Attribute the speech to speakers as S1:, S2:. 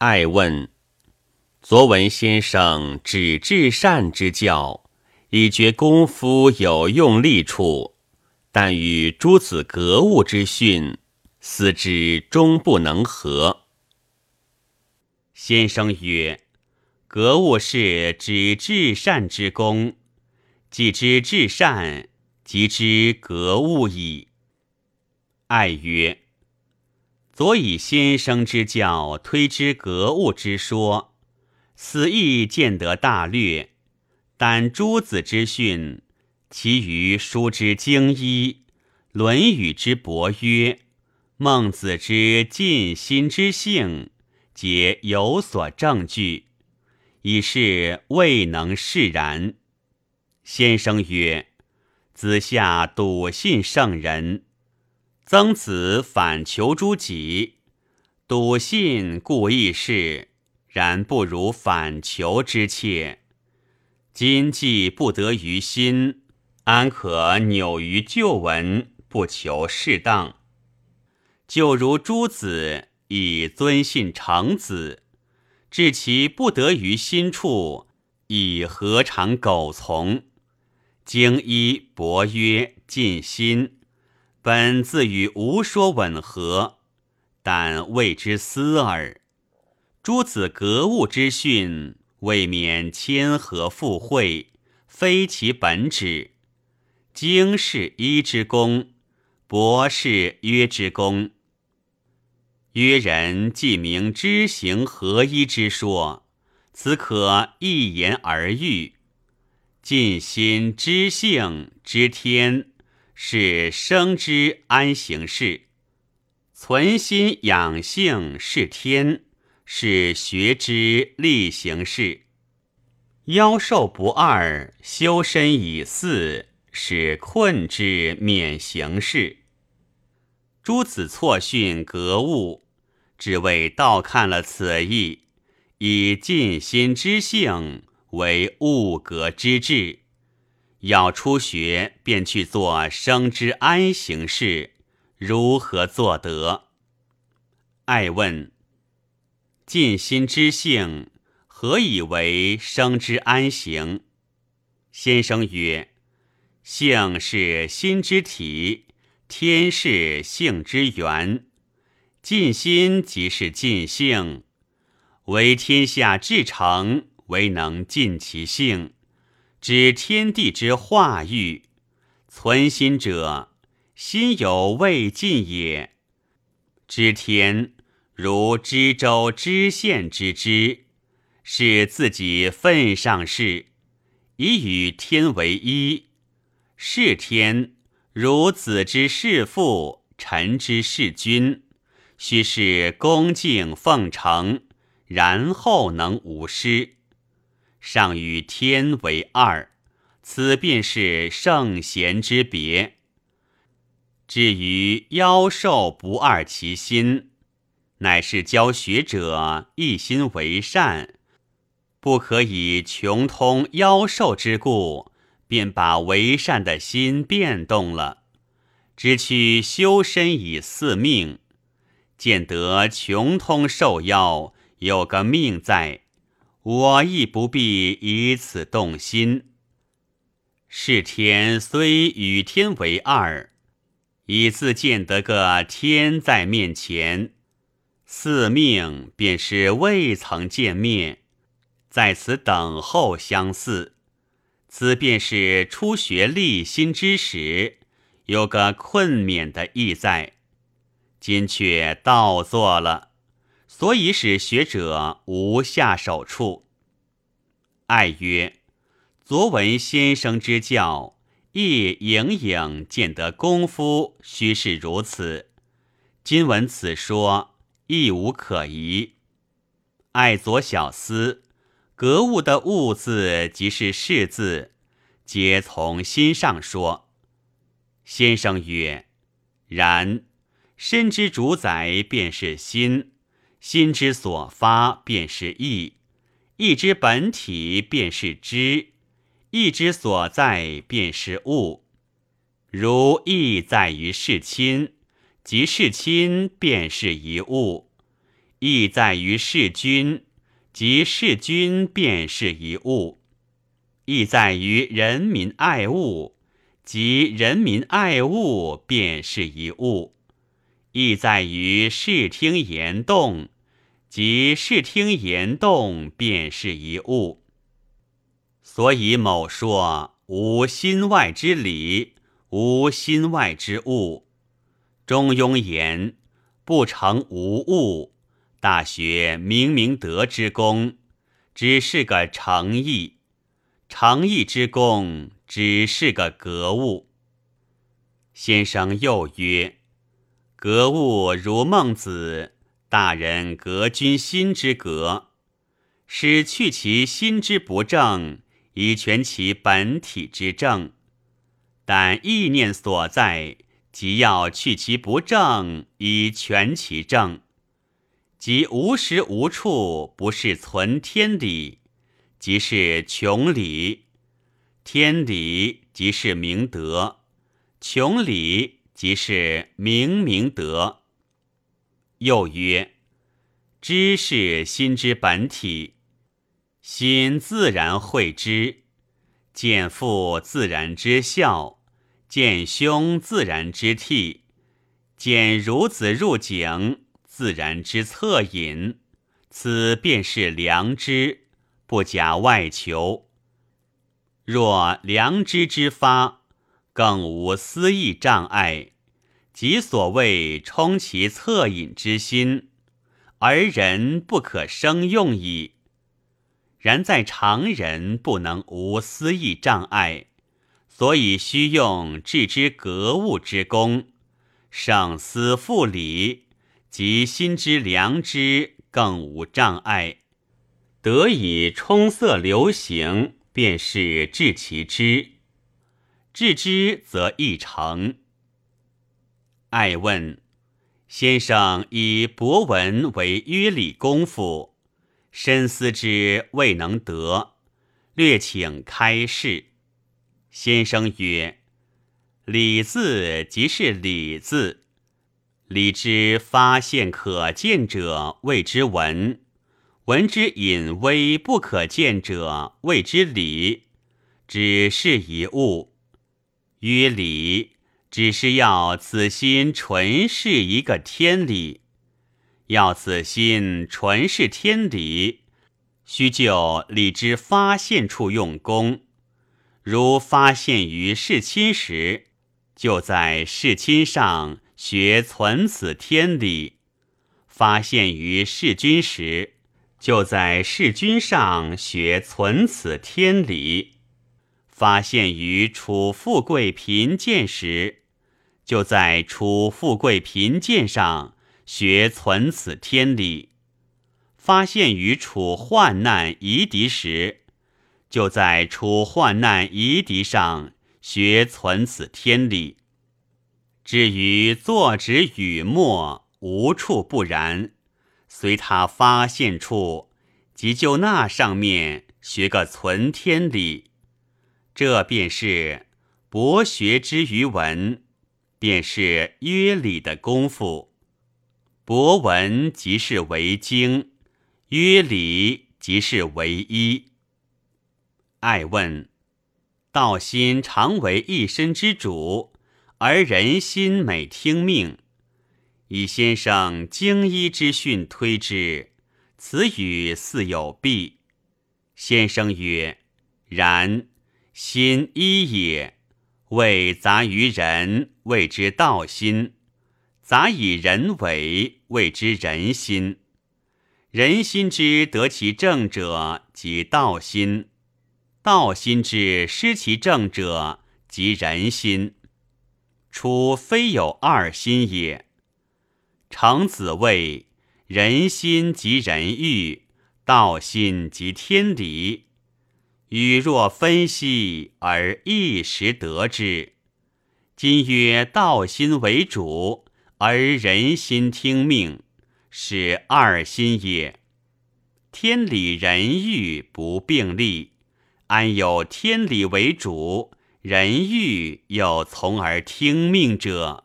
S1: 爱问：昨闻先生指至善之教，以觉功夫有用力处，但与诸子格物之训，思之终不能合。
S2: 先生曰：“格物是指至善之功，既知至善，即知格物矣。”爱曰。所以先生之教推之格物之说，此亦见得大略。但诸子之训，其余书之经一，《论语》之博约，孟子之尽心之性，皆有所证据，以是未能释然。先生曰：“子夏笃信圣人。”曾子反求诸己，笃信故易事，然不如反求之切。今既不得于心，安可扭于旧闻，不求适当？就如诸子以尊信成子，至其不得于心处，以何尝苟从？经一博曰尽心。本自与无说吻合，但谓之思耳。诸子格物之训，未免谦和附会，非其本旨。经是一之功，博是约之功。约人既明知行合一之说，此可一言而喻。尽心知性知天。是生之安行事，存心养性是天；是学之力行事，夭寿不二，修身以四，使困之免行事。诸子错训格物，只为道看了此意，以尽心之性为物格之志。要初学便去做生之安行事，如何做得？爱问：尽心之性，何以为生之安行？先生曰：性是心之体，天是性之源。尽心即是尽性，为天下至诚，唯能尽其性。知天地之化育，存心者，心有未尽也。知天如知州知县之知，是自己份上事，以与天为一。是天如子之事父，臣之事君，须是恭敬奉承，然后能无失。上与天为二，此便是圣贤之别。至于妖兽不二其心，乃是教学者一心为善，不可以穷通妖兽之故，便把为善的心变动了。只取修身以四命，见得穷通受妖，有个命在。我亦不必以此动心。是天虽与天为二，以自见得个天在面前，四命便是未曾见面，在此等候相似。此便是初学立心之时，有个困免的意在，今却倒做了。所以使学者无下手处。爱曰：“昨闻先生之教，亦隐隐见得功夫须是如此。今闻此说，亦无可疑。爱左小思，格物的物字即是是字，皆从心上说。先生曰：然，身之主宰便是心。”心之所发便是意，意之本体便是知，意之所在便是物。如意在于事亲，即事亲便是一物；意在于事君，即事君便是一物；意在于人民爱物，即人民爱物便是一物；意在于视听言动，即视听言动便是一物。所以某说无心外之理，无心外之物。中庸言不成无物。大学明明德之功，只是个诚意；诚意之功，只是个格物。先生又曰：格物如孟子，大人格君心之格，使去其心之不正，以全其本体之正。但意念所在，即要去其不正，以全其正。即无时无处不是存天理，即是穷理；天理即是明德，穷理即是明明德。又曰：知是心之本体，心自然会知；见父自然之孝，见兄自然之悌，见孺子入井。自然之恻隐，此便是良知，不假外求。若良知之发，更无私意障碍，即所谓充其恻隐之心，而人不可生用矣。然在常人不能无私意障碍，所以须用致之格物之功，省思复理。即心之良知更无障碍，得以充塞流行，便是治其知。治之则易成。爱问先生以博文为约礼功夫，深思之未能得，略请开示。先生曰：“礼字即是礼字。”理之发现可见者谓之文，文之隐微不可见者谓之理。只是一物，曰理，只是要此心纯是一个天理。要此心纯是天理，须就理之发现处用功。如发现于世亲时，就在世亲上。学存此天理，发现于世君时，就在世君上学存此天理；发现于处富贵贫贱时，就在处富贵贫贱上学存此天理；发现于处患难夷敌时，就在处患难夷敌上学存此天理。至于坐止语墨，无处不然。随他发现处，即就那上面学个存天理。这便是博学之于文，便是约礼的功夫。博文即是为经，约礼即是为一。爱问道心常为一身之主。而人心每听命，以先生经医之训推之，此语似有弊。先生曰：“然，心一也。未杂于人，谓之道心；杂以人为，谓之人心。人心之得其正者，即道心；道心之失其正者，即人心。”初非有二心也。程子谓：人心即人欲，道心即天理。予若分析而一时得之。今曰道心为主，而人心听命，是二心也。天理人欲不并立，安有天理为主？人欲又从而听命者。